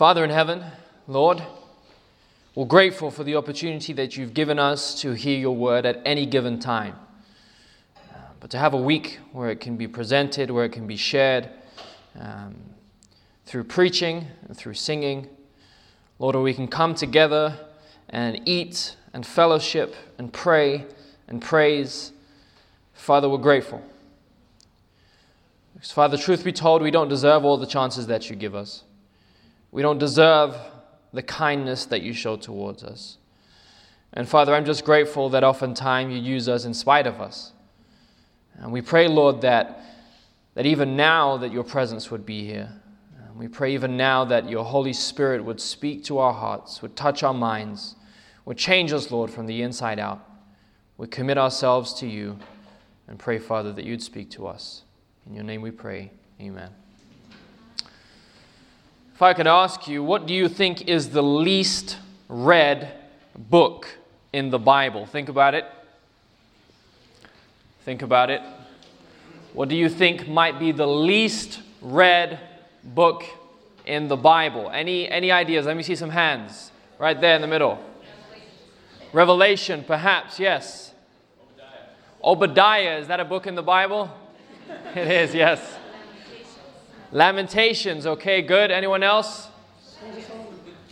Father in heaven, Lord, we're grateful for the opportunity that you've given us to hear your word at any given time. But to have a week where it can be presented, where it can be shared um, through preaching and through singing, Lord, where we can come together and eat and fellowship and pray and praise. Father, we're grateful. Because, Father, truth be told, we don't deserve all the chances that you give us. We don't deserve the kindness that you show towards us. And Father, I'm just grateful that oftentimes you use us in spite of us. And we pray, Lord, that, that even now that your presence would be here. And we pray even now that your Holy Spirit would speak to our hearts, would touch our minds, would change us, Lord, from the inside out. We commit ourselves to you and pray, Father, that you'd speak to us. In your name we pray. Amen. If I could ask you, what do you think is the least read book in the Bible? Think about it. Think about it. What do you think might be the least read book in the Bible? Any, any ideas? Let me see some hands. Right there in the middle. Revelation, perhaps, yes. Obadiah. Obadiah, is that a book in the Bible? it is, yes. Lamentations, okay, good. Anyone else?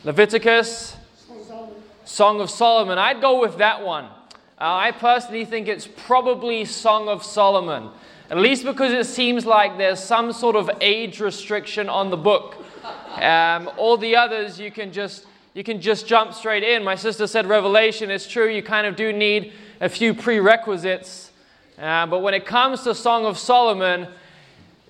Leviticus? Song of Solomon. I'd go with that one. Uh, I personally think it's probably Song of Solomon, at least because it seems like there's some sort of age restriction on the book. Um, all the others, you can just you can just jump straight in. My sister said Revelation. It's true. You kind of do need a few prerequisites, uh, but when it comes to Song of Solomon,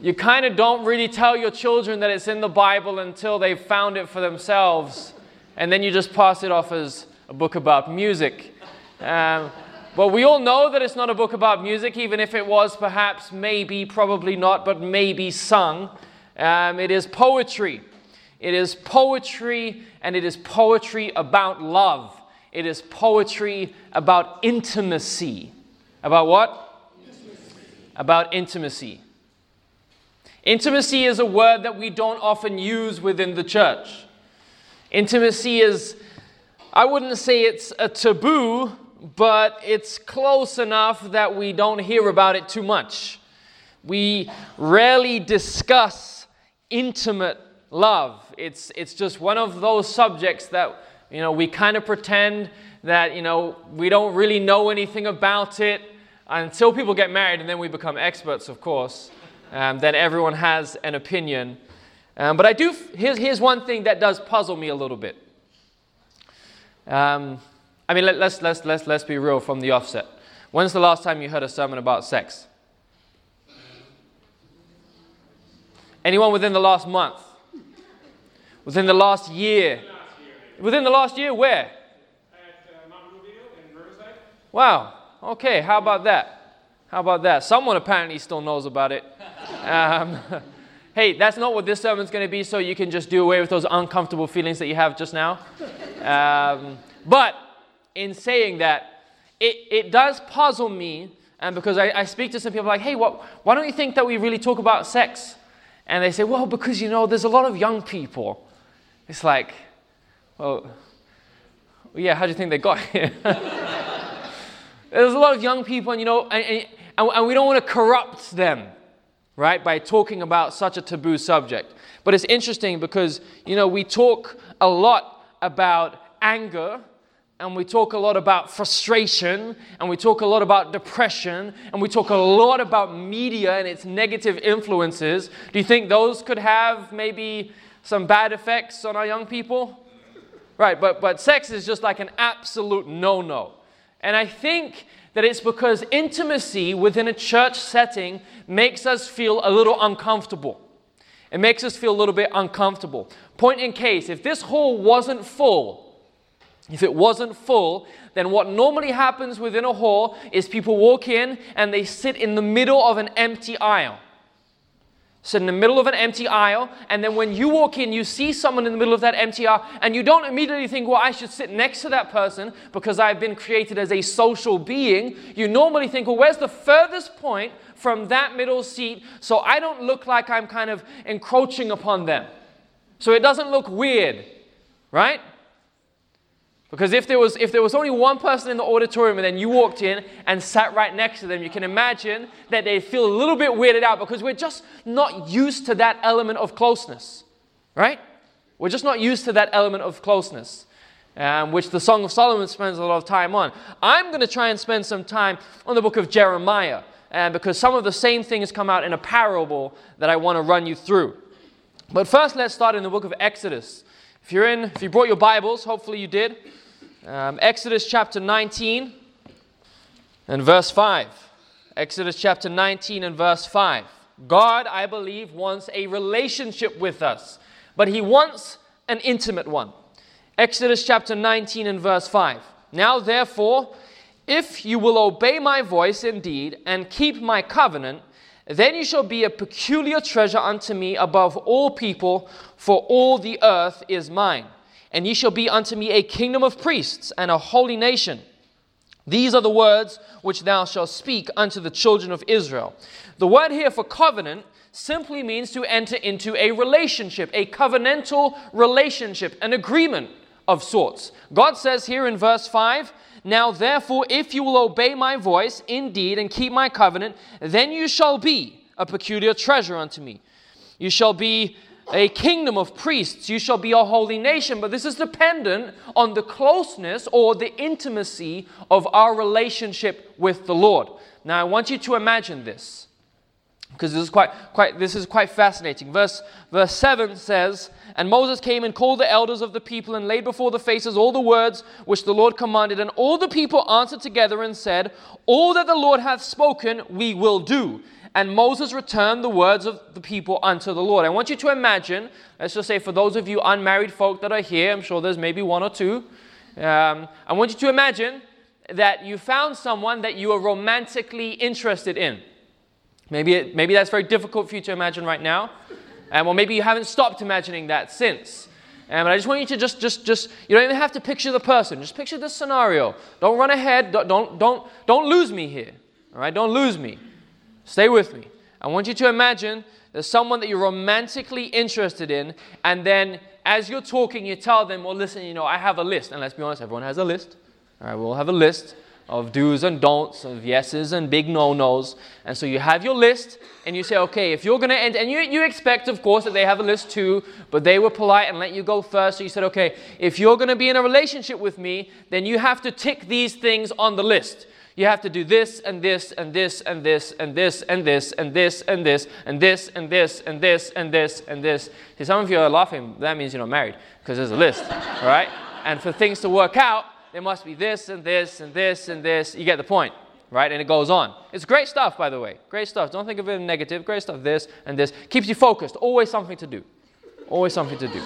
you kind of don't really tell your children that it's in the Bible until they've found it for themselves. And then you just pass it off as a book about music. Um, but we all know that it's not a book about music, even if it was perhaps, maybe, probably not, but maybe sung. Um, it is poetry. It is poetry, and it is poetry about love. It is poetry about intimacy. About what? Intimacy. About intimacy. Intimacy is a word that we don't often use within the church. Intimacy is, I wouldn't say it's a taboo, but it's close enough that we don't hear about it too much. We rarely discuss intimate love. It's, it's just one of those subjects that, you know, we kind of pretend that, you know, we don't really know anything about it until people get married and then we become experts, of course um, then everyone has an opinion. Um, but I do, here's, here's one thing that does puzzle me a little bit. Um, I mean, let, let's, let's, let's, let's be real from the offset. When's the last time you heard a sermon about sex? Anyone within the last month? Within the last year? Within the last year, where? At, uh, Mount Rubidoux in Riverside. wow. Okay, how about that? How about that? Someone apparently still knows about it. Um, hey, that's not what this sermon's going to be, so you can just do away with those uncomfortable feelings that you have just now. Um, but in saying that, it, it does puzzle me, and because I, I speak to some people like, hey, what, why don't you think that we really talk about sex? And they say, well, because you know, there's a lot of young people. It's like, well, yeah, how do you think they got here? there's a lot of young people, and you know, and, and, and we don't want to corrupt them, right, by talking about such a taboo subject. But it's interesting because, you know, we talk a lot about anger and we talk a lot about frustration, and we talk a lot about depression, and we talk a lot about media and its negative influences. Do you think those could have maybe some bad effects on our young people? Right, but, but sex is just like an absolute no no. And I think that it's because intimacy within a church setting makes us feel a little uncomfortable. It makes us feel a little bit uncomfortable. Point in case, if this hall wasn't full, if it wasn't full, then what normally happens within a hall is people walk in and they sit in the middle of an empty aisle sit in the middle of an empty aisle, and then when you walk in, you see someone in the middle of that empty aisle, and you don't immediately think, well, I should sit next to that person because I've been created as a social being. You normally think, well, where's the furthest point from that middle seat so I don't look like I'm kind of encroaching upon them? So it doesn't look weird, right? Because if there, was, if there was only one person in the auditorium and then you walked in and sat right next to them, you can imagine that they feel a little bit weirded out because we're just not used to that element of closeness, right? We're just not used to that element of closeness, um, which the Song of Solomon spends a lot of time on. I'm going to try and spend some time on the book of Jeremiah uh, because some of the same things come out in a parable that I want to run you through. But first, let's start in the book of Exodus. If you're in, if you brought your Bibles, hopefully you did. Um, Exodus chapter 19 and verse 5. Exodus chapter 19 and verse 5. God, I believe, wants a relationship with us, but He wants an intimate one. Exodus chapter 19 and verse 5. Now, therefore, if you will obey my voice indeed and keep my covenant, then you shall be a peculiar treasure unto me above all people, for all the earth is mine. And ye shall be unto me a kingdom of priests and a holy nation. These are the words which thou shalt speak unto the children of Israel. The word here for covenant simply means to enter into a relationship, a covenantal relationship, an agreement of sorts. God says here in verse 5 now, therefore, if you will obey my voice indeed and keep my covenant, then you shall be a peculiar treasure unto me. You shall be a kingdom of priests. You shall be a holy nation. But this is dependent on the closeness or the intimacy of our relationship with the Lord. Now, I want you to imagine this because this is quite, quite, this is quite fascinating. Verse, verse 7 says, And Moses came and called the elders of the people and laid before the faces all the words which the Lord commanded. And all the people answered together and said, All that the Lord hath spoken, we will do. And Moses returned the words of the people unto the Lord. I want you to imagine, let's just say for those of you unmarried folk that are here, I'm sure there's maybe one or two. Um, I want you to imagine that you found someone that you are romantically interested in. Maybe, it, maybe that's very difficult for you to imagine right now. And or maybe you haven't stopped imagining that since. And but I just want you to just, just, just, you don't even have to picture the person. Just picture the scenario. Don't run ahead. Don't, don't, don't, don't lose me here. All right? Don't lose me. Stay with me. I want you to imagine there's someone that you're romantically interested in, and then as you're talking, you tell them, well, listen, you know, I have a list. And let's be honest, everyone has a list. All right, we'll have a list of do's and don'ts, of yeses and big no nos. And so you have your list, and you say, okay, if you're going to end, and you, you expect, of course, that they have a list too, but they were polite and let you go first. So you said, okay, if you're going to be in a relationship with me, then you have to tick these things on the list. You have to do this and this and this and this and this and this and this and this and this and this and this and this and this. See, some of you are laughing. That means you're not married because there's a list, all right? And for things to work out, there must be this and this and this and this. You get the point, right? And it goes on. It's great stuff, by the way. Great stuff. Don't think of it in negative. Great stuff. This and this keeps you focused. Always something to do. Always something to do.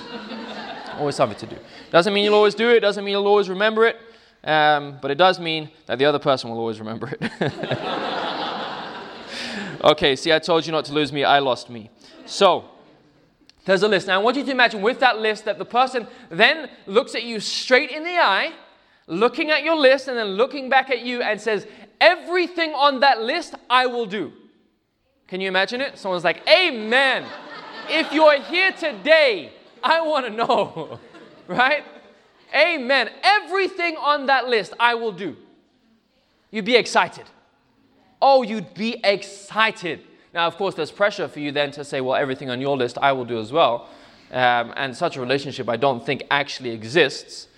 always something to do. Doesn't mean you'll always do it. Doesn't mean you'll always remember it. Um, but it does mean that the other person will always remember it. okay, see, I told you not to lose me. I lost me. So, there's a list. Now, I want you to imagine with that list that the person then looks at you straight in the eye looking at your list and then looking back at you and says, Everything on that list I will do. Can you imagine it? Someone's like, Amen. if you're here today, I want to know, right? Amen. Everything on that list I will do. You'd be excited. Oh, you'd be excited. Now, of course, there's pressure for you then to say, well, everything on your list I will do as well. Um, and such a relationship I don't think actually exists.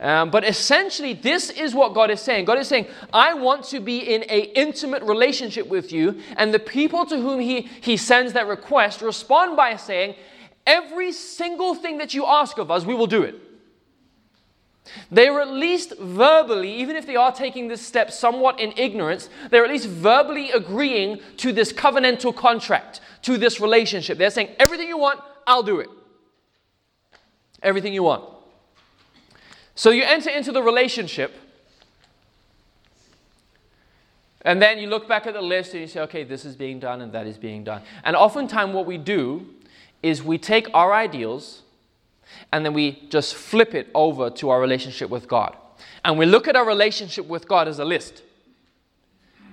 Um, but essentially, this is what God is saying. God is saying, I want to be in a intimate relationship with you. And the people to whom he, he sends that request respond by saying, Every single thing that you ask of us, we will do it. They are at least verbally, even if they are taking this step somewhat in ignorance, they're at least verbally agreeing to this covenantal contract, to this relationship. They're saying, Everything you want, I'll do it. Everything you want. So you enter into the relationship, and then you look back at the list and you say, okay, this is being done and that is being done. And oftentimes, what we do is we take our ideals and then we just flip it over to our relationship with God. And we look at our relationship with God as a list.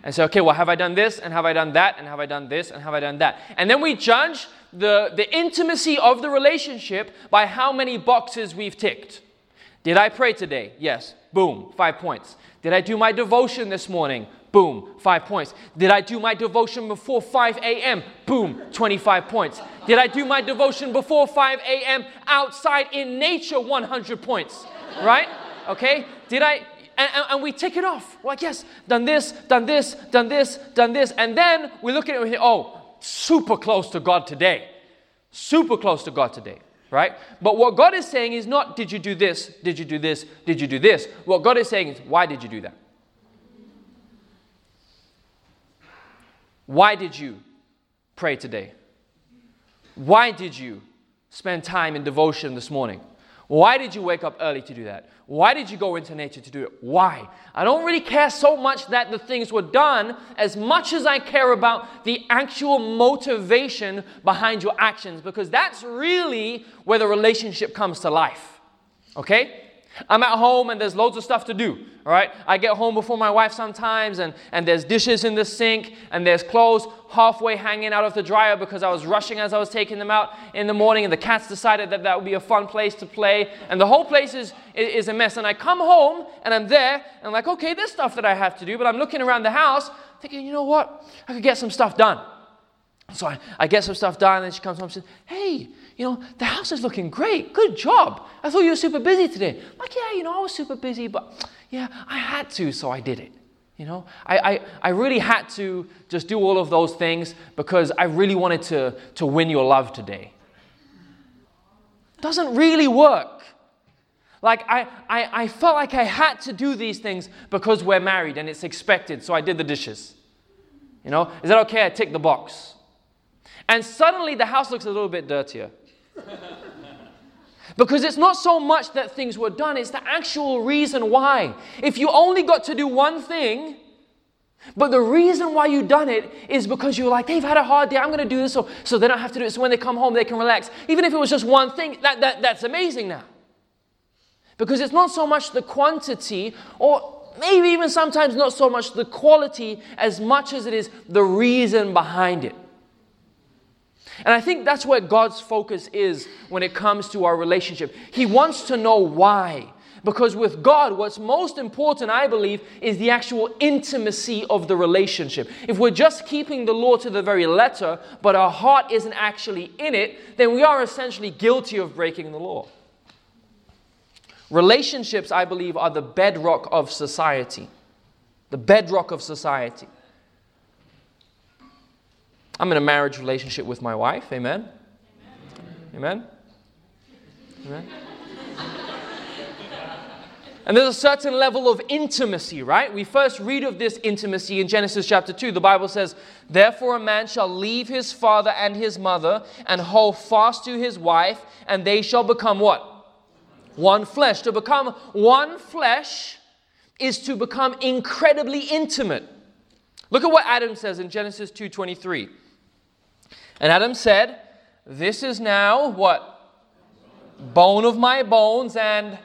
And say, okay, well, have I done this? And have I done that? And have I done this? And have I done that? And then we judge the, the intimacy of the relationship by how many boxes we've ticked. Did I pray today? Yes. Boom, five points. Did I do my devotion this morning? Boom, five points. Did I do my devotion before 5 a.m.? Boom, 25 points. Did I do my devotion before 5 a.m. outside in nature? 100 points, right? Okay? Did I, and, and, we tick it off. We're like, yes, done this, done this, done this, done this. And then we look at it and we think, oh, super close to God today. Super close to God today, right? But what God is saying is not, did you do this, did you do this, did you do this? What God is saying is, why did you do that? Why did you pray today? Why did you spend time in devotion this morning? Why did you wake up early to do that? Why did you go into nature to do it? Why? I don't really care so much that the things were done as much as I care about the actual motivation behind your actions because that's really where the relationship comes to life. Okay? I'm at home and there's loads of stuff to do. All right? I get home before my wife sometimes and, and there's dishes in the sink and there's clothes halfway hanging out of the dryer because I was rushing as I was taking them out in the morning and the cats decided that that would be a fun place to play and the whole place is, is a mess. And I come home and I'm there and I'm like, okay, there's stuff that I have to do, but I'm looking around the house thinking, you know what? I could get some stuff done. So I, I get some stuff done and she comes home and says, hey, you know, the house is looking great. Good job. I thought you were super busy today. I'm like, yeah, you know, I was super busy, but yeah, I had to, so I did it. You know, I, I, I really had to just do all of those things because I really wanted to, to win your love today. Doesn't really work. Like, I, I, I felt like I had to do these things because we're married and it's expected, so I did the dishes. You know, is that okay? I tick the box. And suddenly the house looks a little bit dirtier. Because it's not so much that things were done, it's the actual reason why. If you only got to do one thing, but the reason why you done it is because you're like, they've had a hard day, I'm going to do this so, so they don't have to do it. So when they come home, they can relax. Even if it was just one thing, that, that, that's amazing now. Because it's not so much the quantity, or maybe even sometimes not so much the quality, as much as it is the reason behind it. And I think that's where God's focus is when it comes to our relationship. He wants to know why. Because with God, what's most important, I believe, is the actual intimacy of the relationship. If we're just keeping the law to the very letter, but our heart isn't actually in it, then we are essentially guilty of breaking the law. Relationships, I believe, are the bedrock of society. The bedrock of society. I'm in a marriage relationship with my wife. Amen. Amen. Amen. And there's a certain level of intimacy, right? We first read of this intimacy in Genesis chapter 2. The Bible says, Therefore a man shall leave his father and his mother and hold fast to his wife, and they shall become what? One flesh. To become one flesh is to become incredibly intimate. Look at what Adam says in Genesis 2:23. And Adam said, This is now what? Bone of my bones and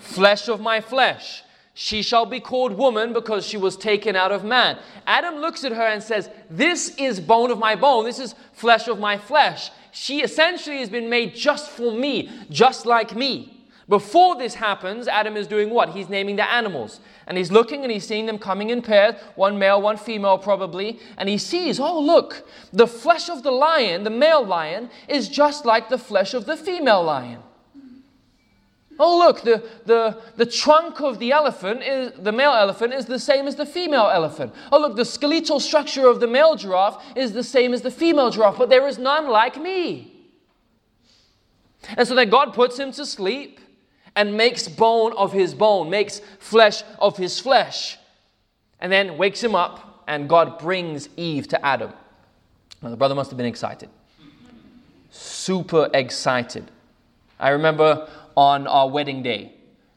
flesh of my flesh. She shall be called woman because she was taken out of man. Adam looks at her and says, This is bone of my bone. This is flesh of my flesh. She essentially has been made just for me, just like me. Before this happens, Adam is doing what? He's naming the animals. And he's looking and he's seeing them coming in pairs, one male, one female probably. And he sees, oh, look, the flesh of the lion, the male lion, is just like the flesh of the female lion. Oh, look, the, the, the trunk of the elephant, is, the male elephant, is the same as the female elephant. Oh, look, the skeletal structure of the male giraffe is the same as the female giraffe, but there is none like me. And so then God puts him to sleep and makes bone of his bone, makes flesh of his flesh, and then wakes him up, and God brings Eve to Adam. Now, the brother must have been excited. Super excited. I remember on our wedding day,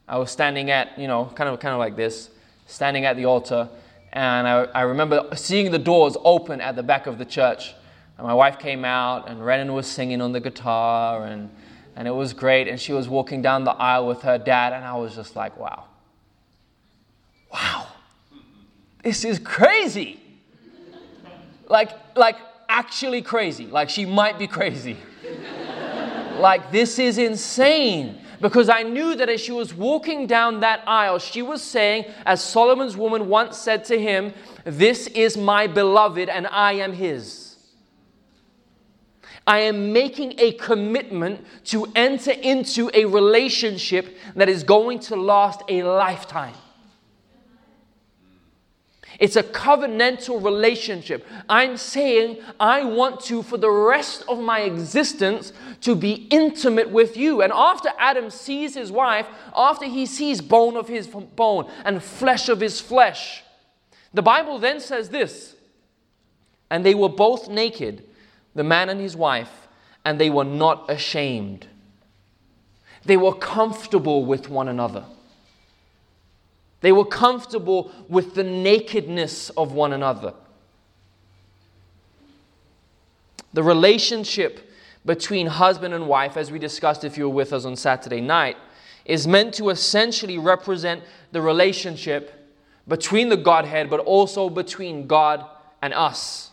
I was standing at, you know, kind of, kind of like this, standing at the altar, and I, I remember seeing the doors open at the back of the church. And my wife came out, and Renan was singing on the guitar, and and it was great. And she was walking down the aisle with her dad, and I was just like, wow. Wow. This is crazy. Like, like actually crazy. Like she might be crazy. like this is insane. Because I knew that as she was walking down that aisle, she was saying, as Solomon's woman once said to him, This is my beloved and I am his. I am making a commitment to enter into a relationship that is going to last a lifetime. It's a covenantal relationship. I'm saying I want to, for the rest of my existence, to be intimate with you. And after Adam sees his wife, after he sees bone of his bone and flesh of his flesh, the Bible then says this and they were both naked the man and his wife, and they were not ashamed. They were comfortable with one another. They were comfortable with the nakedness of one another. The relationship between husband and wife, as we discussed if you were with us on Saturday night, is meant to essentially represent the relationship between the Godhead, but also between God and us.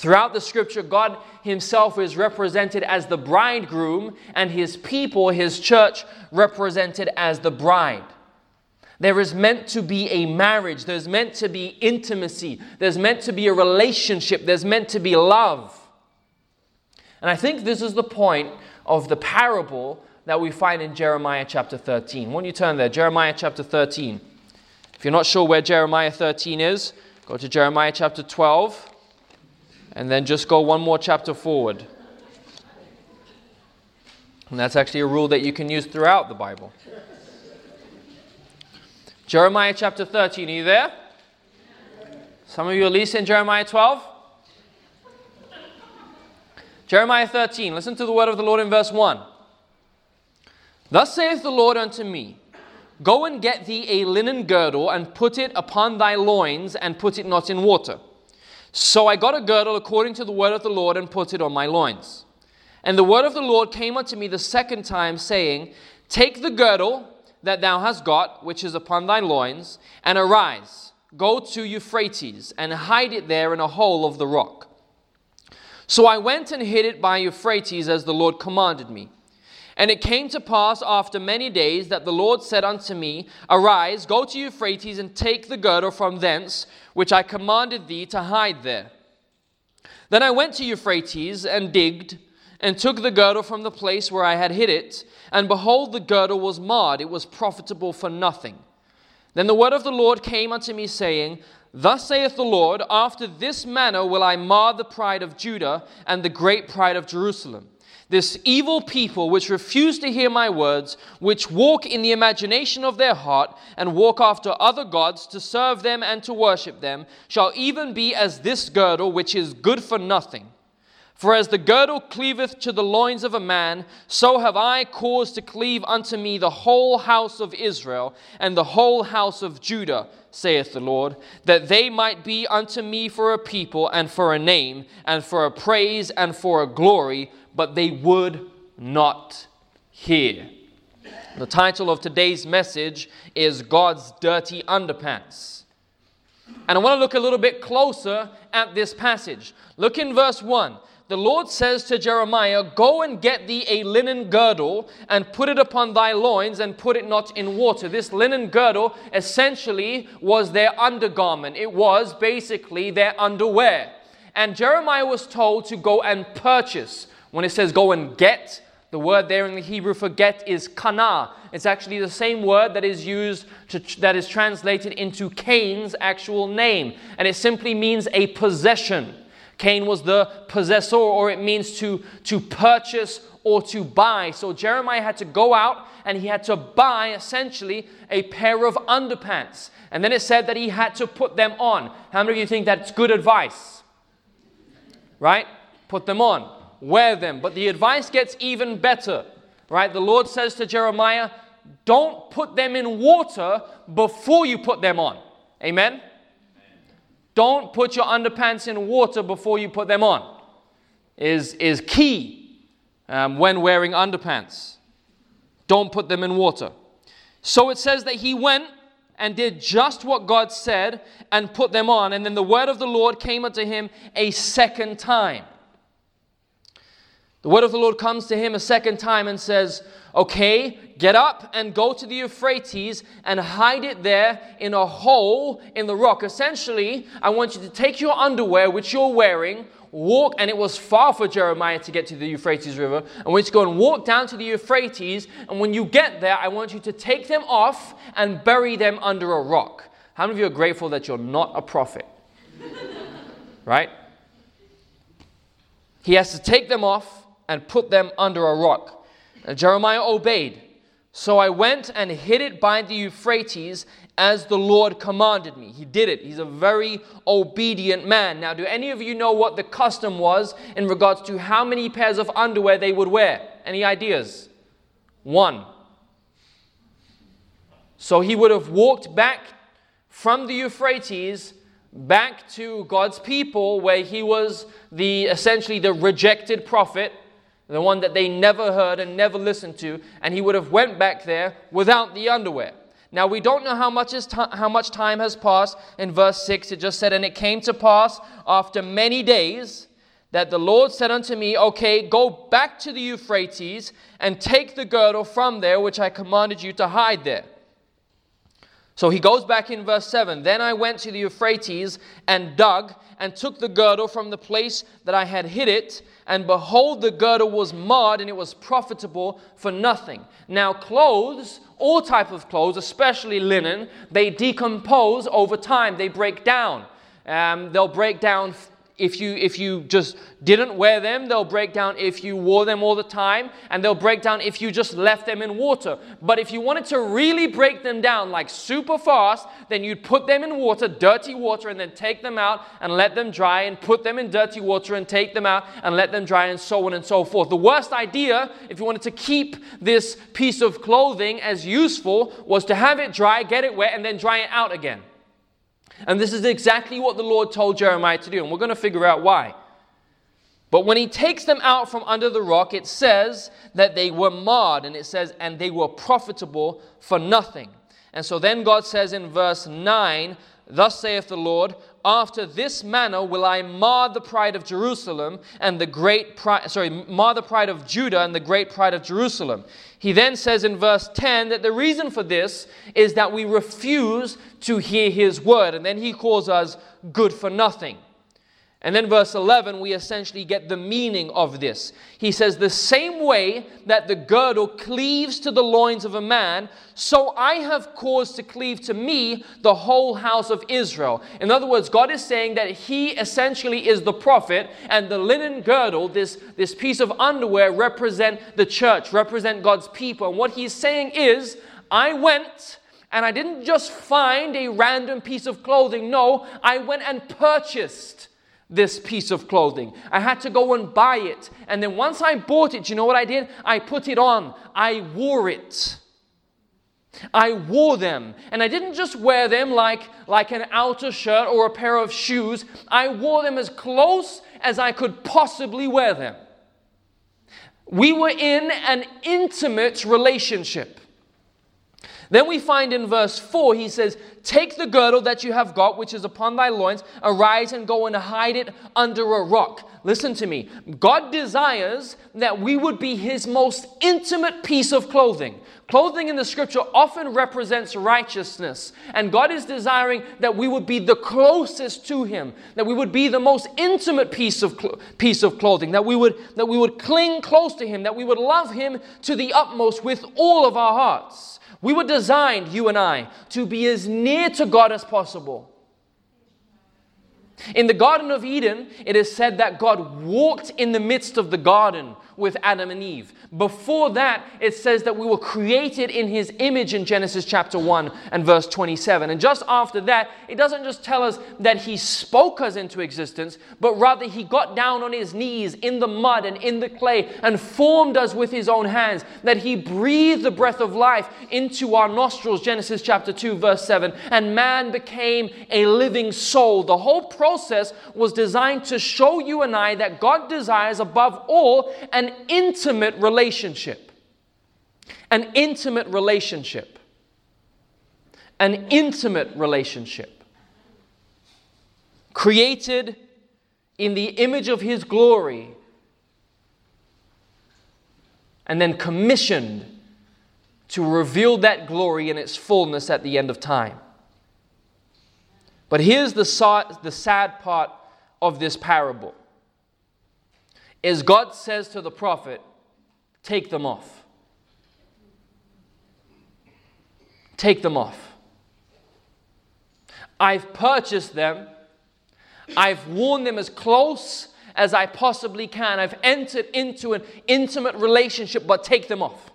Throughout the scripture, God Himself is represented as the bridegroom, and His people, His church, represented as the bride. There is meant to be a marriage, there's meant to be intimacy, there's meant to be a relationship, there's meant to be love. And I think this is the point of the parable that we find in Jeremiah chapter 13. When you turn there, Jeremiah chapter 13. If you're not sure where Jeremiah 13 is, go to Jeremiah chapter 12 and then just go one more chapter forward. And that's actually a rule that you can use throughout the Bible. Jeremiah chapter 13, are you there? Some of you at least in Jeremiah 12? Jeremiah 13, listen to the word of the Lord in verse 1. Thus saith the Lord unto me Go and get thee a linen girdle, and put it upon thy loins, and put it not in water so I got a girdle according to the word of the Lord and put it on my loins. And the word of the Lord came unto me the second time, saying, Take the girdle that thou hast got, which is upon thy loins, and arise, go to Euphrates, and hide it there in a hole of the rock. So I went and hid it by Euphrates as the Lord commanded me. And it came to pass after many days that the Lord said unto me, Arise, go to Euphrates, and take the girdle from thence, which I commanded thee to hide there. Then I went to Euphrates and digged, and took the girdle from the place where I had hid it, and behold, the girdle was marred, it was profitable for nothing. Then the word of the Lord came unto me, saying, Thus saith the Lord, After this manner will I mar the pride of Judah and the great pride of Jerusalem this evil people which refuse to hear my words, which walk in the imagination of their heart, and walk after other gods to serve them and to worship them, shall even be as this girdle which is good for nothing. For as the girdle cleaveth to the loins of a man, so have I caused to cleave unto me the whole house of Israel and the whole house of Judah, saith the Lord, that they might be unto me for a people and for a name and for a praise and for a glory but they would not hear. The title of today's message is God's Dirty Underpants. And I want to look a little bit closer at this passage. Look in verse 1. The Lord says to Jeremiah, Go and get thee a linen girdle and put it upon thy loins and put it not in water. This linen girdle essentially was their undergarment, it was basically their underwear. And Jeremiah was told to go and purchase when it says go and get, the word there in the Hebrew for get is kana. It's actually the same word that is used to, that is translated into Cain's actual name, and it simply means a possession. Cain was the possessor, or it means to, to purchase or to buy. So Jeremiah had to go out and he had to buy essentially a pair of underpants. And then it said that he had to put them on. How many of you think that's good advice? Right? Put them on wear them. But the advice gets even better, right? The Lord says to Jeremiah, don't put them in water before you put them on. Amen? Amen. Don't put your underpants in water before you put them on. Is, is key um, when wearing underpants. Don't put them in water. So it says that he went and did just what God said and put them on. And then the word of the Lord came unto him a second time. The word of the Lord comes to him a second time and says, Okay, get up and go to the Euphrates and hide it there in a hole in the rock. Essentially, I want you to take your underwear, which you're wearing, walk, and it was far for Jeremiah to get to the Euphrates River. I want you to go and walk down to the Euphrates, and when you get there, I want you to take them off and bury them under a rock. How many of you are grateful that you're not a prophet? right? He has to take them off and put them under a rock. And Jeremiah obeyed. So I went and hid it by the Euphrates as the Lord commanded me. He did it. He's a very obedient man. Now, do any of you know what the custom was in regards to how many pairs of underwear they would wear? Any ideas? One. So he would have walked back from the Euphrates back to God's people where he was the essentially the rejected prophet the one that they never heard and never listened to, and he would have went back there without the underwear. Now we don't know how much, is t- how much time has passed. In verse 6, it just said, And it came to pass after many days that the Lord said unto me, Okay, go back to the Euphrates and take the girdle from there, which I commanded you to hide there. So he goes back in verse 7 Then I went to the Euphrates and dug and took the girdle from the place that I had hid it and behold, the girdle was marred, and it was profitable for nothing. Now, clothes, all type of clothes, especially linen, they decompose over time. They break down. Um, they'll break down if you if you just didn't wear them they'll break down if you wore them all the time and they'll break down if you just left them in water. But if you wanted to really break them down like super fast then you'd put them in water dirty water and then take them out and let them dry and put them in dirty water and take them out and let them dry and so on and so forth. The worst idea if you wanted to keep this piece of clothing as useful was to have it dry get it wet and then dry it out again and this is exactly what the Lord told Jeremiah to do, and we're going to figure out why. But when he takes them out from under the rock, it says that they were marred, and it says, and they were profitable for nothing. And so then God says in verse 9, Thus saith the Lord, after this manner will I mar the pride of Jerusalem and the great pride, sorry, mar the pride of Judah and the great pride of Jerusalem. He then says in verse 10 that the reason for this is that we refuse to hear his word. And then he calls us good for nothing. And then, verse 11, we essentially get the meaning of this. He says, The same way that the girdle cleaves to the loins of a man, so I have caused to cleave to me the whole house of Israel. In other words, God is saying that He essentially is the prophet, and the linen girdle, this, this piece of underwear, represent the church, represent God's people. And what He's saying is, I went and I didn't just find a random piece of clothing. No, I went and purchased this piece of clothing. I had to go and buy it. And then once I bought it, you know what I did? I put it on. I wore it. I wore them. And I didn't just wear them like, like an outer shirt or a pair of shoes. I wore them as close as I could possibly wear them. We were in an intimate relationship. Then we find in verse 4, he says, Take the girdle that you have got, which is upon thy loins, arise and go and hide it under a rock. Listen to me. God desires that we would be his most intimate piece of clothing. Clothing in the scripture often represents righteousness, and God is desiring that we would be the closest to him, that we would be the most intimate piece of piece of clothing, that we would that we would cling close to him, that we would love him to the utmost with all of our hearts. We were designed, you and I, to be as near to God as possible. In the Garden of Eden, it is said that God walked in the midst of the garden with Adam and Eve. Before that, it says that we were created in his image in Genesis chapter 1 and verse 27. And just after that, it doesn't just tell us that he spoke us into existence, but rather he got down on his knees in the mud and in the clay and formed us with his own hands, that he breathed the breath of life into our nostrils, Genesis chapter 2, verse 7, and man became a living soul. The whole process was designed to show you and I that God desires above all an intimate relationship. An intimate relationship. an intimate relationship, created in the image of His glory, and then commissioned to reveal that glory in its fullness at the end of time. But here's the sad, the sad part of this parable is God says to the prophet, take them off. Take them off. I've purchased them. I've worn them as close as I possibly can. I've entered into an intimate relationship, but take them off.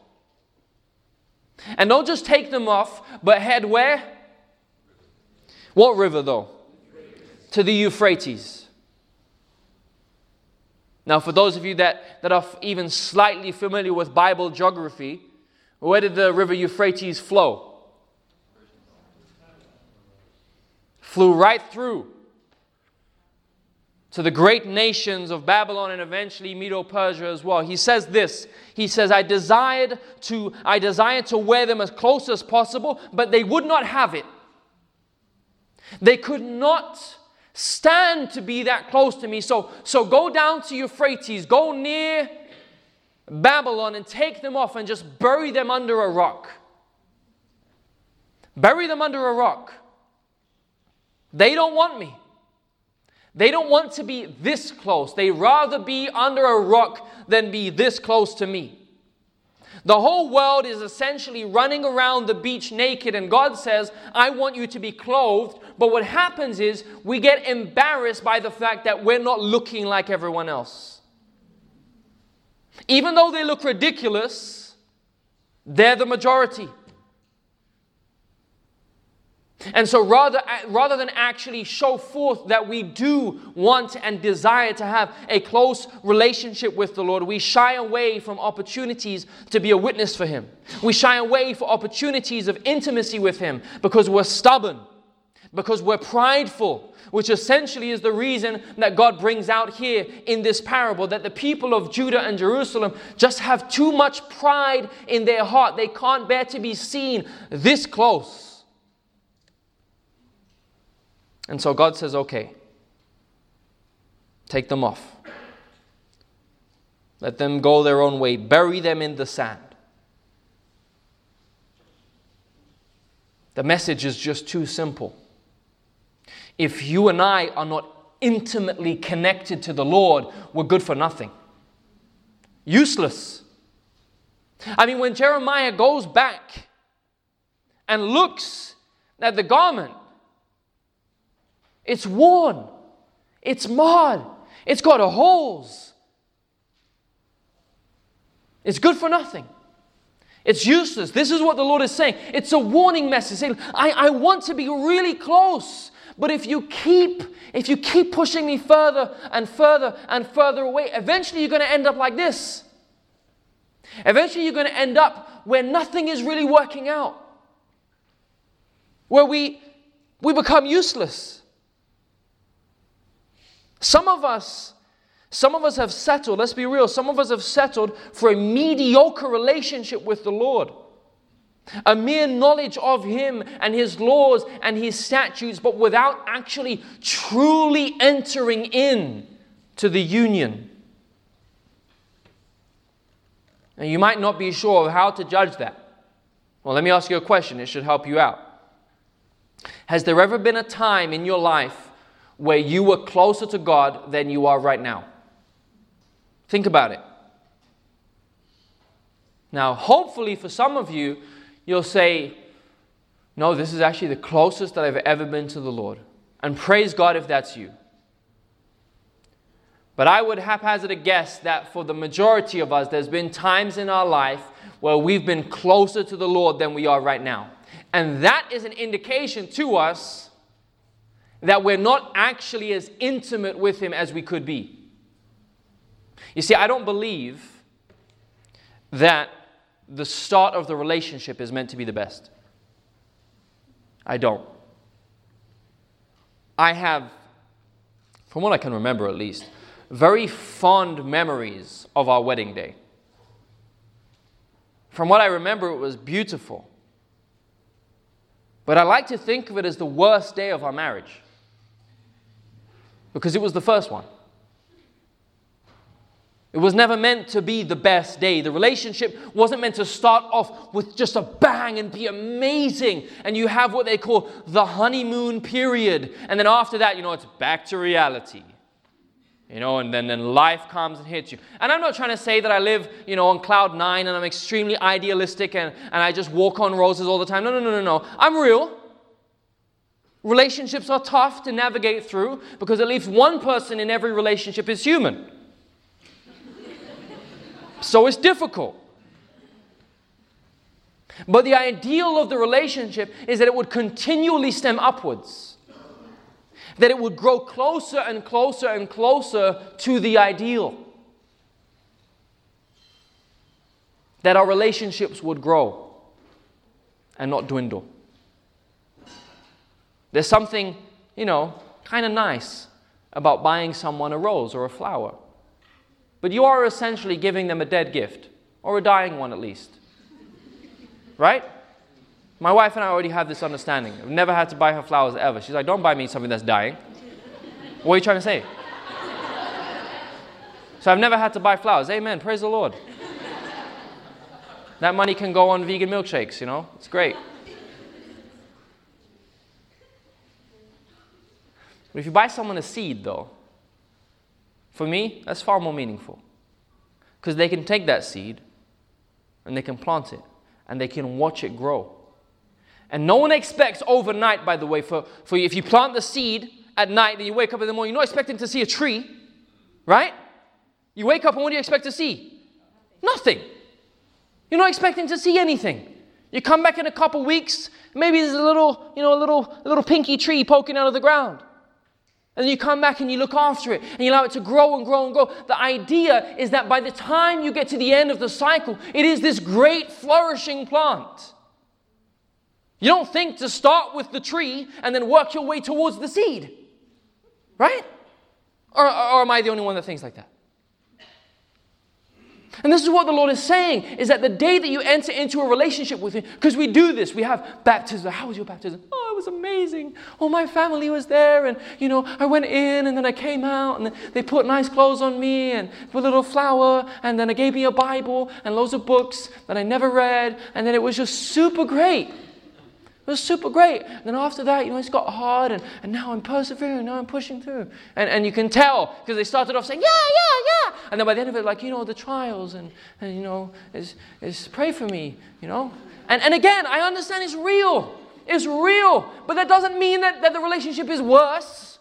And don't just take them off, but head where? What river, though? To the Euphrates. Now, for those of you that, that are even slightly familiar with Bible geography, where did the river Euphrates flow? Flew right through to the great nations of Babylon and eventually Medo Persia as well. He says this. He says, I desired to, I desired to wear them as close as possible, but they would not have it. They could not stand to be that close to me. So, so go down to Euphrates, go near Babylon and take them off and just bury them under a rock. Bury them under a rock. They don't want me. They don't want to be this close. They rather be under a rock than be this close to me. The whole world is essentially running around the beach naked, and God says, I want you to be clothed. But what happens is we get embarrassed by the fact that we're not looking like everyone else. Even though they look ridiculous, they're the majority. And so rather, rather than actually show forth that we do want and desire to have a close relationship with the Lord, we shy away from opportunities to be a witness for Him. We shy away for opportunities of intimacy with Him because we're stubborn, because we're prideful, which essentially is the reason that God brings out here in this parable that the people of Judah and Jerusalem just have too much pride in their heart. They can't bear to be seen this close. And so God says, okay, take them off. Let them go their own way. Bury them in the sand. The message is just too simple. If you and I are not intimately connected to the Lord, we're good for nothing. Useless. I mean, when Jeremiah goes back and looks at the garment, it's worn. It's marred. It's got holes. It's good for nothing. It's useless. This is what the Lord is saying. It's a warning message saying, I, I want to be really close. But if you keep, if you keep pushing me further and further and further away, eventually you're going to end up like this. Eventually you're going to end up where nothing is really working out. Where we we become useless. Some of us, some of us have settled, let's be real, some of us have settled for a mediocre relationship with the Lord. A mere knowledge of Him and His laws and His statutes, but without actually truly entering in to the union. Now, you might not be sure of how to judge that. Well, let me ask you a question, it should help you out. Has there ever been a time in your life where you were closer to God than you are right now. Think about it. Now, hopefully, for some of you, you'll say, No, this is actually the closest that I've ever been to the Lord. And praise God if that's you. But I would haphazard a guess that for the majority of us, there's been times in our life where we've been closer to the Lord than we are right now. And that is an indication to us that we're not actually as intimate with Him as we could be. You see, I don't believe that the start of the relationship is meant to be the best. I don't. I have, from what I can remember at least, very fond memories of our wedding day. From what I remember, it was beautiful. But I like to think of it as the worst day of our marriage because it was the first one. It was never meant to be the best day. The relationship wasn't meant to start off with just a bang and be amazing. And you have what they call the honeymoon period. And then after that, you know, it's back to reality. You know, and then, then life comes and hits you. And I'm not trying to say that I live, you know, on cloud nine and I'm extremely idealistic and, and I just walk on roses all the time. No, no, no, no, no. I'm real. Relationships are tough to navigate through because at least one person in every relationship is human. So it's difficult. But the ideal of the relationship is that it would continually stem upwards, that it would grow closer and closer and closer to the ideal, that our relationships would grow and not dwindle. There's something, you know, kind of nice about buying someone a rose or a flower. But you are essentially giving them a dead gift, or a dying one at least. Right? My wife and I already have this understanding. I've never had to buy her flowers ever. She's like, don't buy me something that's dying. What are you trying to say? So I've never had to buy flowers. Amen. Praise the Lord. That money can go on vegan milkshakes, you know? It's great. But if you buy someone a seed, though, for me, that's far more meaningful. Because they can take that seed and they can plant it and they can watch it grow. And no one expects overnight, by the way, for, for if you plant the seed at night and you wake up in the morning, you're not expecting to see a tree, right? You wake up and what do you expect to see? Nothing. You're not expecting to see anything. You come back in a couple weeks, maybe there's a little, you know, a little, a little pinky tree poking out of the ground. And then you come back and you look after it and you allow it to grow and grow and grow. The idea is that by the time you get to the end of the cycle, it is this great flourishing plant. You don't think to start with the tree and then work your way towards the seed, right? Or, or am I the only one that thinks like that? And this is what the Lord is saying is that the day that you enter into a relationship with Him, because we do this, we have baptism. How was your baptism? Oh, it was amazing. Oh, my family was there, and you know, I went in and then I came out, and they put nice clothes on me and a little flower, and then they gave me a Bible and loads of books that I never read, and then it was just super great. It was super great. And then after that, you know, it's got hard, and, and now I'm persevering, now I'm pushing through. And, and you can tell because they started off saying, yeah, yeah, yeah. And then by the end of it, like, you know, the trials, and, and you know, is, is pray for me, you know. And, and again, I understand it's real. It's real. But that doesn't mean that, that the relationship is worse.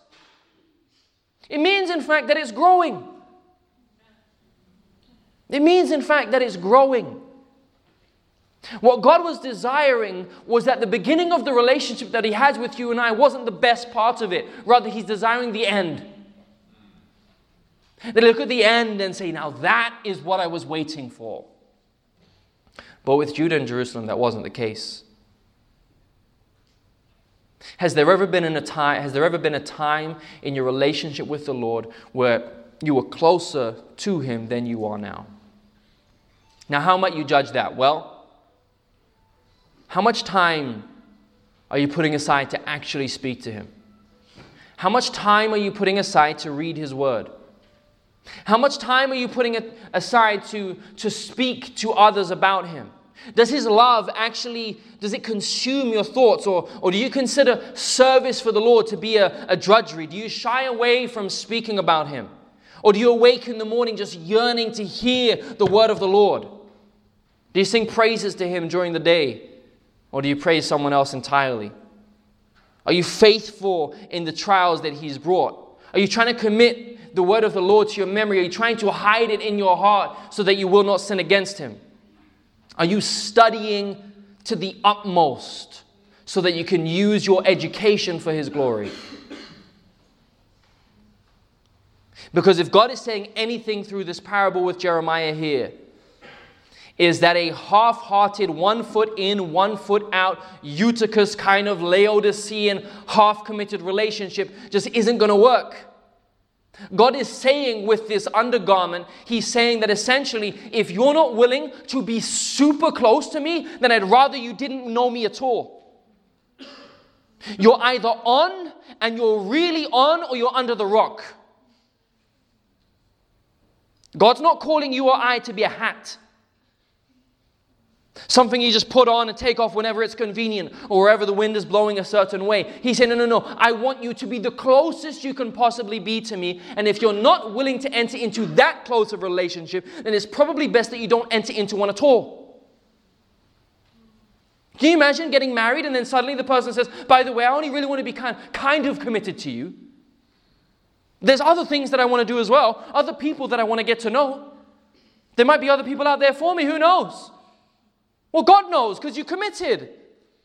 It means, in fact, that it's growing. It means, in fact, that it's growing. What God was desiring was that the beginning of the relationship that He has with you and I wasn't the best part of it. Rather, He's desiring the end. They look at the end and say, Now that is what I was waiting for. But with Judah and Jerusalem, that wasn't the case. Has there ever been a time, has there ever been a time in your relationship with the Lord where you were closer to Him than you are now? Now, how might you judge that? Well, how much time are you putting aside to actually speak to Him? How much time are you putting aside to read His Word? How much time are you putting aside to, to speak to others about Him? Does His love actually, does it consume your thoughts? Or, or do you consider service for the Lord to be a, a drudgery? Do you shy away from speaking about Him? Or do you awake in the morning just yearning to hear the word of the Lord? Do you sing praises to Him during the day? Or do you praise someone else entirely? Are you faithful in the trials that He's brought? Are you trying to commit the word of the Lord to your memory? Are you trying to hide it in your heart so that you will not sin against Him? Are you studying to the utmost so that you can use your education for His glory? Because if God is saying anything through this parable with Jeremiah here, is that a half hearted, one foot in, one foot out, Eutychus kind of Laodicean, half committed relationship just isn't going to work. God is saying with this undergarment, He's saying that essentially, if you're not willing to be super close to me, then I'd rather you didn't know me at all. You're either on and you're really on, or you're under the rock. God's not calling you or I to be a hat. Something you just put on and take off whenever it's convenient or wherever the wind is blowing a certain way. He said, No, no, no. I want you to be the closest you can possibly be to me. And if you're not willing to enter into that close of relationship, then it's probably best that you don't enter into one at all. Can you imagine getting married and then suddenly the person says, By the way, I only really want to be kind, kind of committed to you. There's other things that I want to do as well, other people that I want to get to know. There might be other people out there for me, who knows? Well, God knows because you committed.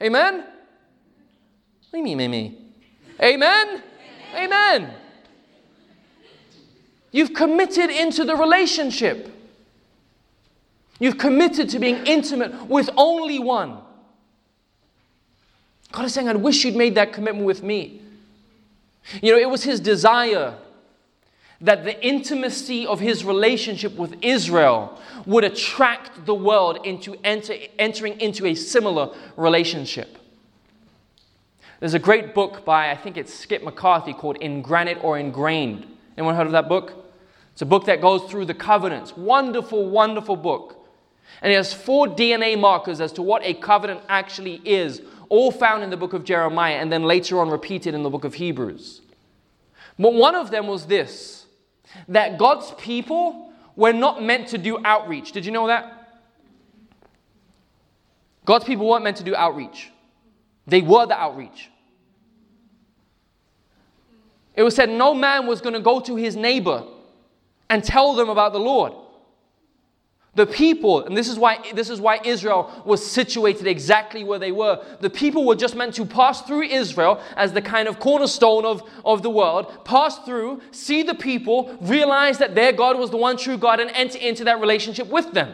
Amen? Do you mean, me? Amen? Amen. You've committed into the relationship. You've committed to being intimate with only one. God is saying, I wish you'd made that commitment with me. You know, it was his desire that the intimacy of his relationship with Israel would attract the world into enter, entering into a similar relationship. There's a great book by, I think it's Skip MacCarty, called In Granite or Ingrained. Anyone heard of that book? It's a book that goes through the covenants. Wonderful, wonderful book. And it has four DNA markers as to what a covenant actually is, all found in the book of Jeremiah and then later on repeated in the book of Hebrews. But one of them was this that God's people were not meant to do outreach. Did you know that? God's people weren't meant to do outreach, they were the outreach. It was said no man was going to go to his neighbor and tell them about the Lord. The people, and this is why this is why Israel was situated exactly where they were. The people were just meant to pass through Israel as the kind of cornerstone of, of the world, pass through, see the people, realize that their God was the one true God, and enter into that relationship with them.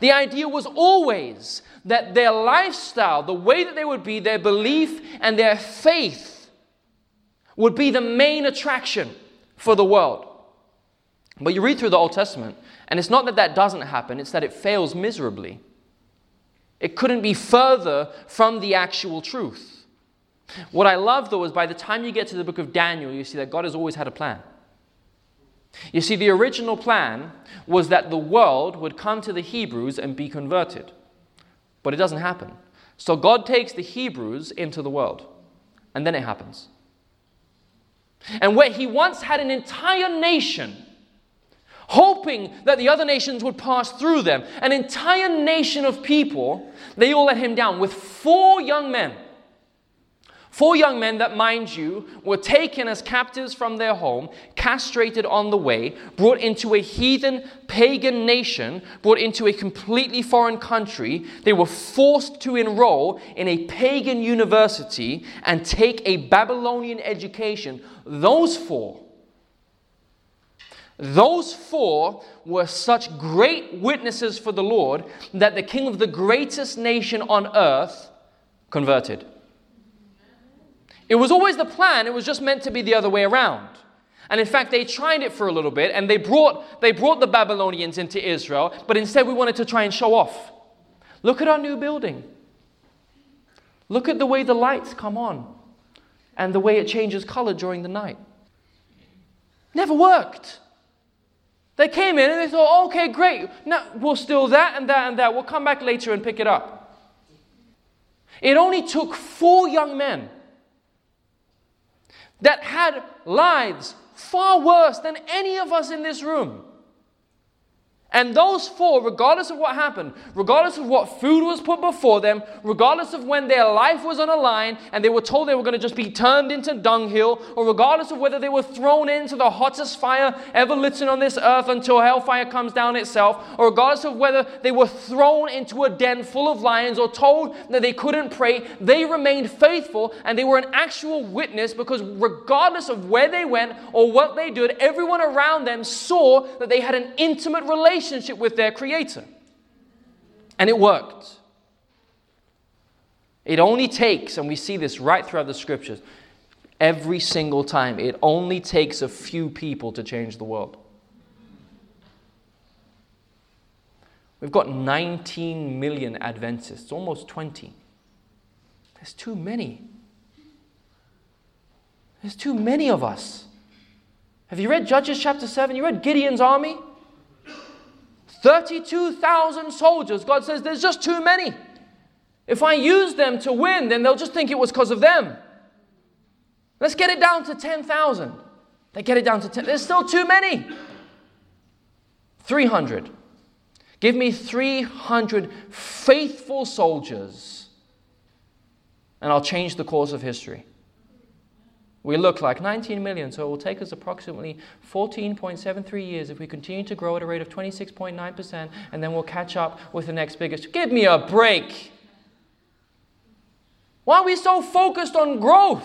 The idea was always that their lifestyle, the way that they would be, their belief and their faith would be the main attraction for the world. But you read through the Old Testament, and it's not that that doesn't happen, it's that it fails miserably. It couldn't be further from the actual truth. What I love, though, is by the time you get to the book of Daniel, you see that God has always had a plan. You see, the original plan was that the world would come to the Hebrews and be converted. But it doesn't happen. So God takes the Hebrews into the world, and then it happens. And where He once had an entire nation hoping that the other nations would pass through them. An entire nation of people, they all let him down with four young men. Four young men that, mind you, were taken as captives from their home, castrated on the way, brought into a heathen, pagan nation, brought into a completely foreign country. They were forced to enroll in a pagan university and take a Babylonian education. Those four those four were such great witnesses for the Lord that the king of the greatest nation on earth converted. It was always the plan, it was just meant to be the other way around. And in fact, they tried it for a little bit and they brought, they brought the Babylonians into Israel, but instead we wanted to try and show off. Look at our new building. Look at the way the lights come on and the way it changes color during the night. Never worked. They came in and they thought, oh, okay, great. Now we'll steal that and that and that. We'll come back later and pick it up. It only took four young men that had lives far worse than any of us in this room and those four, regardless of what happened, regardless of what food was put before them, regardless of when their life was on a line and they were told they were going to just be turned into dunghill, or regardless of whether they were thrown into the hottest fire ever lit on this earth until hellfire comes down itself, or regardless of whether they were thrown into a den full of lions or told that they couldn't pray, they remained faithful and they were an actual witness because regardless of where they went or what they did, everyone around them saw that they had an intimate relationship relationship with their Creator. And it worked. It only takes, and we see this right throughout the scriptures, every single time, it only takes a few people to change the world. We've got 19 million Adventists, almost 20. There's too many. There's too many of us. Have you read Judges chapter 7? You read Gideon's army? 32,000 soldiers. God says there's just too many. If I use them to win, then they'll just think it was because of them. Let's get it down to 10,000. They get it down to 10. There's still too many. 300. Give me 300 faithful soldiers, and I'll change the course of history. We look like 19 million, so it will take us approximately 14.73 years if we continue to grow at a rate of 26.9%, and then we'll catch up with the next biggest. Give me a break. Why are we so focused on growth?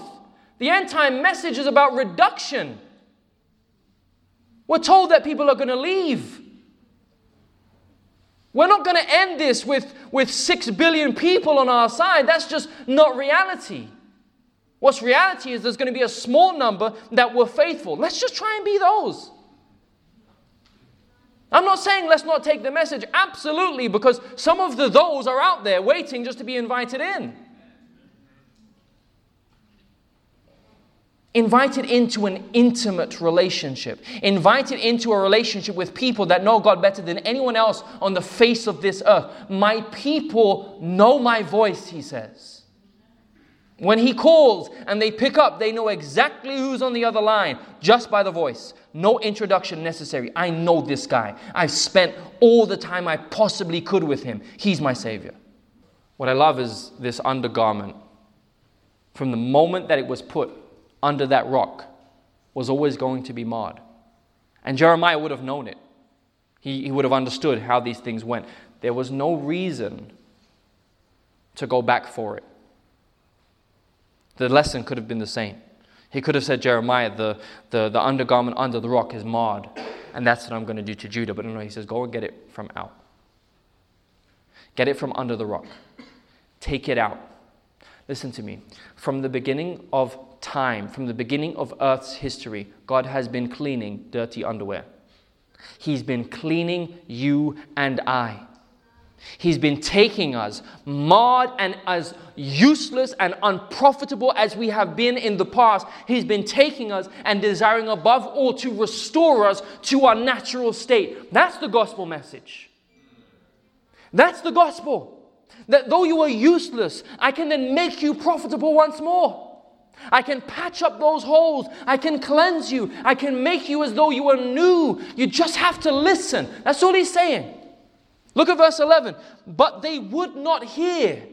The end time message is about reduction. We're told that people are going to leave. We're not going to end this with, with six billion people on our side. That's just not reality. What's reality is there's going to be a small number that were faithful. Let's just try and be those. I'm not saying let's not take the message, absolutely, because some of the those are out there waiting just to be invited in. invited into an intimate relationship, invited into a relationship with people that know God better than anyone else on the face of this earth. My people know my voice, he says. When he calls and they pick up, they know exactly who's on the other line just by the voice. No introduction necessary. I know this guy. I've spent all the time I possibly could with him. He's my Savior. What I love is this undergarment. From the moment that it was put under that rock was always going to be marred. And Jeremiah would have known it. He, he would have understood how these things went. There was no reason to go back for it. The lesson could have been the same. He could have said, Jeremiah, the, the, the undergarment under the rock is marred, and that's what I'm going to do to Judah. But no, he says, go and get it from out. Get it from under the rock. Take it out. Listen to me. From the beginning of time, from the beginning of Earth's history, God has been cleaning dirty underwear. He's been cleaning you and I. He's been taking us, marred and as useless and unprofitable as we have been in the past. He's been taking us and desiring above all to restore us to our natural state. That's the gospel message. That's the gospel. That though you are useless, I can then make you profitable once more. I can patch up those holes. I can cleanse you. I can make you as though you are new. You just have to listen. That's all he's saying. Look at verse 11. But they would not hear.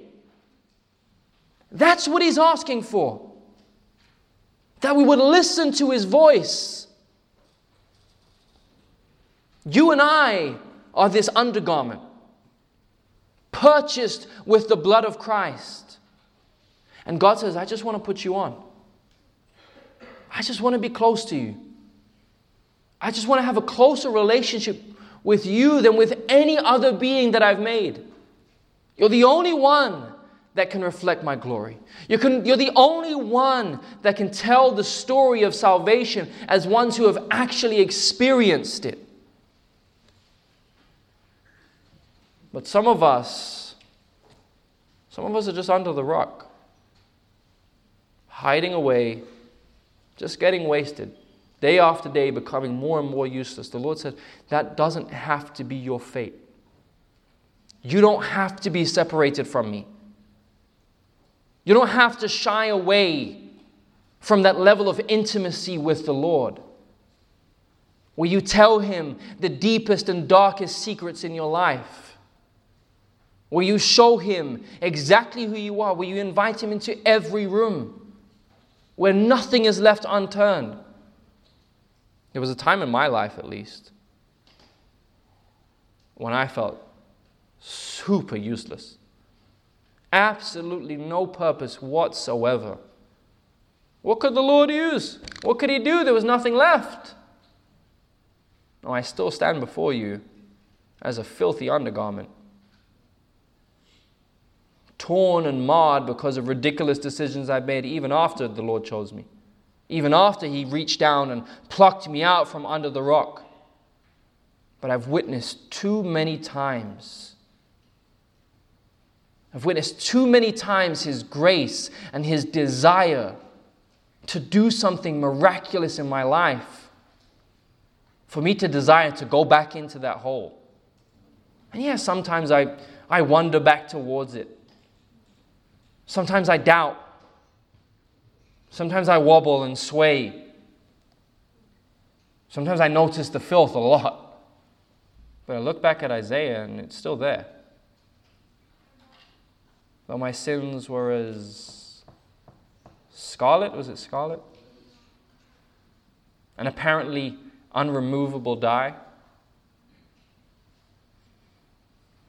That's what he's asking for. That we would listen to his voice. You and I are this undergarment, purchased with the blood of Christ. And God says, I just want to put you on. I just want to be close to you. I just want to have a closer relationship with you than with any other being that I've made. You're the only one that can reflect my glory. You can, you're the only one that can tell the story of salvation as ones who have actually experienced it. But some of us, some of us are just under the rock hiding away, just getting wasted, day after day becoming more and more useless. The Lord said, that doesn't have to be your fate. You don't have to be separated from me. You don't have to shy away from that level of intimacy with the Lord. Where you tell Him the deepest and darkest secrets in your life. Where you show Him exactly who you are. Where you invite Him into every room where nothing is left unturned. There was a time in my life, at least, when I felt super useless. Absolutely no purpose whatsoever. What could the Lord use? What could He do? There was nothing left. No, I still stand before you as a filthy undergarment torn and marred because of ridiculous decisions I've made even after the Lord chose me, even after He reached down and plucked me out from under the rock. But I've witnessed too many times. I've witnessed too many times His grace and His desire to do something miraculous in my life for me to desire to go back into that hole. And yeah, sometimes I, I wander back towards it. Sometimes I doubt. Sometimes I wobble and sway. Sometimes I notice the filth a lot. But I look back at Isaiah and it's still there. Though my sins were as scarlet, was it scarlet? An apparently unremovable dye.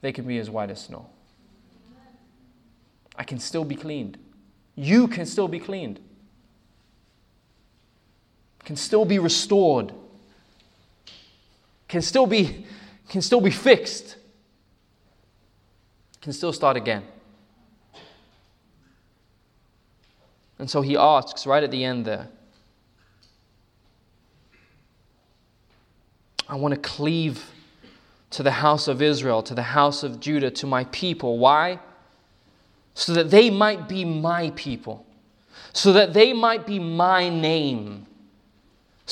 They can be as white as snow. I can still be cleaned. You can still be cleaned. Can still be restored. Can still be, can still be fixed. Can still start again. And so he asks right at the end there I want to cleave to the house of Israel, to the house of Judah, to my people. Why? So that they might be my people, so that they might be my name,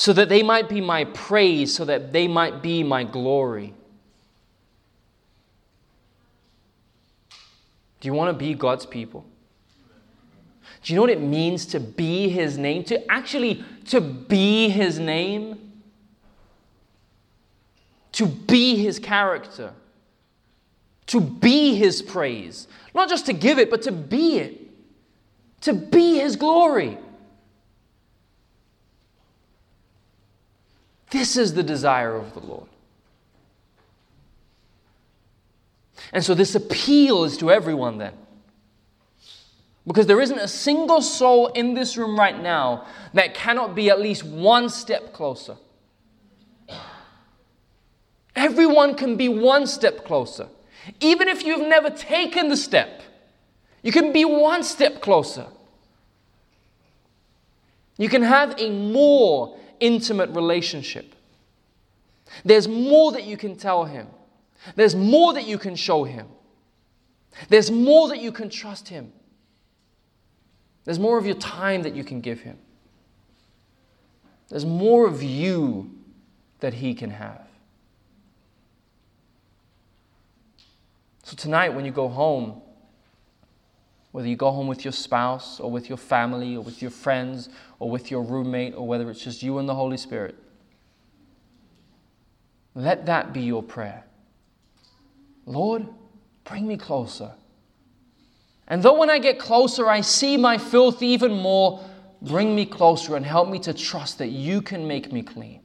so that they might be my praise, so that they might be my glory. Do you want to be God's people? Do you know what it means to be his name? To actually to be his name? To be his character. To be his praise. Not just to give it, but to be it. To be his glory. This is the desire of the Lord. And so this appeal is to everyone then. Because there isn't a single soul in this room right now that cannot be at least one step closer. Everyone can be one step closer. Even if you've never taken the step, you can be one step closer. You can have a more intimate relationship. There's more that you can tell him. There's more that you can show him. There's more that you can trust him. There's more of your time that you can give Him. There's more of you that He can have. So tonight, when you go home, whether you go home with your spouse or with your family or with your friends or with your roommate or whether it's just you and the Holy Spirit, let that be your prayer. Lord, bring me closer. And though when I get closer, I see my filth even more, bring me closer and help me to trust that you can make me clean,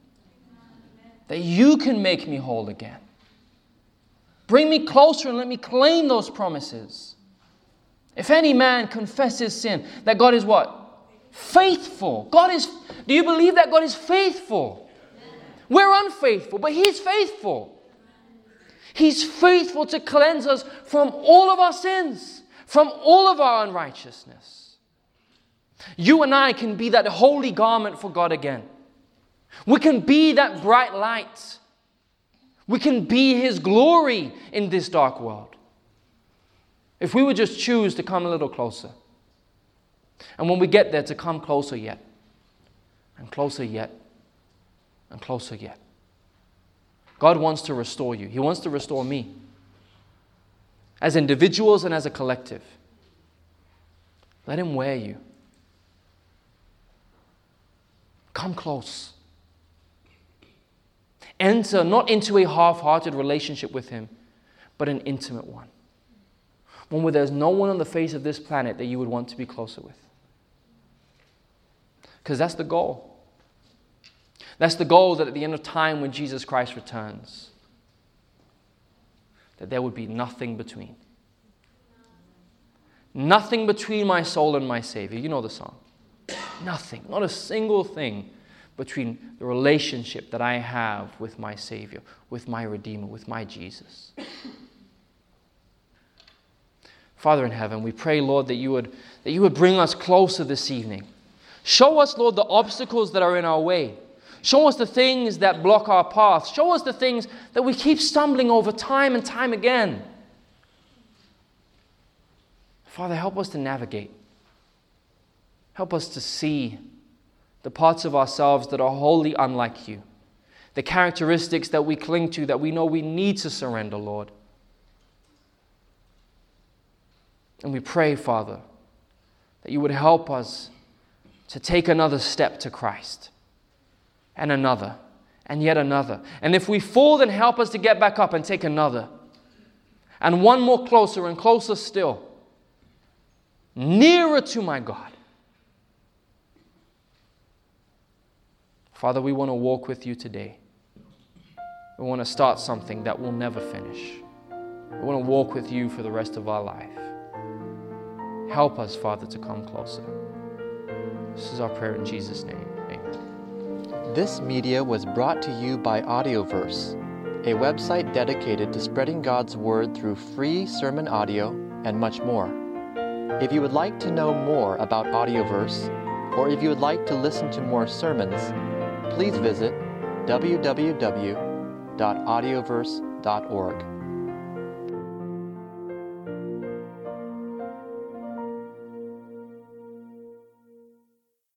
that you can make me whole again. Bring me closer and let me claim those promises. If any man confesses sin, that God is what? Faithful. God is, do you believe that God is faithful? We're unfaithful, but He's faithful. He's faithful to cleanse us from all of our sins from all of our unrighteousness. You and I can be that holy garment for God again. We can be that bright light. We can be His glory in this dark world. If we would just choose to come a little closer. And when we get there, to come closer yet, and closer yet, and closer yet. God wants to restore you, He wants to restore me as individuals and as a collective. Let Him wear you. Come close. Enter not into a half hearted relationship with Him, but an intimate one. One where there's no one on the face of this planet that you would want to be closer with. Because that's the goal. That's the goal that at the end of time, when Jesus Christ returns, that there would be nothing between. Nothing between my soul and my Savior. You know the song. Nothing, not a single thing between the relationship that I have with my Savior, with my Redeemer, with my Jesus. Father in heaven, we pray, Lord, that you would, that you would bring us closer this evening. Show us, Lord, the obstacles that are in our way. Show us the things that block our path. Show us the things that we keep stumbling over time and time again. Father, help us to navigate. Help us to see the parts of ourselves that are wholly unlike you, the characteristics that we cling to that we know we need to surrender, Lord. And we pray, Father, that you would help us to take another step to Christ, and another, and yet another. And if we fall, then help us to get back up and take another. And one more closer and closer still, nearer to my God. Father, we want to walk with you today. We want to start something that we'll never finish. We want to walk with you for the rest of our life. Help us, Father, to come closer. This is our prayer in Jesus' name. Amen. This media was brought to you by Audioverse, a website dedicated to spreading God's Word through free sermon audio and much more. If you would like to know more about Audioverse, or if you would like to listen to more sermons, please visit www.audioverse.org.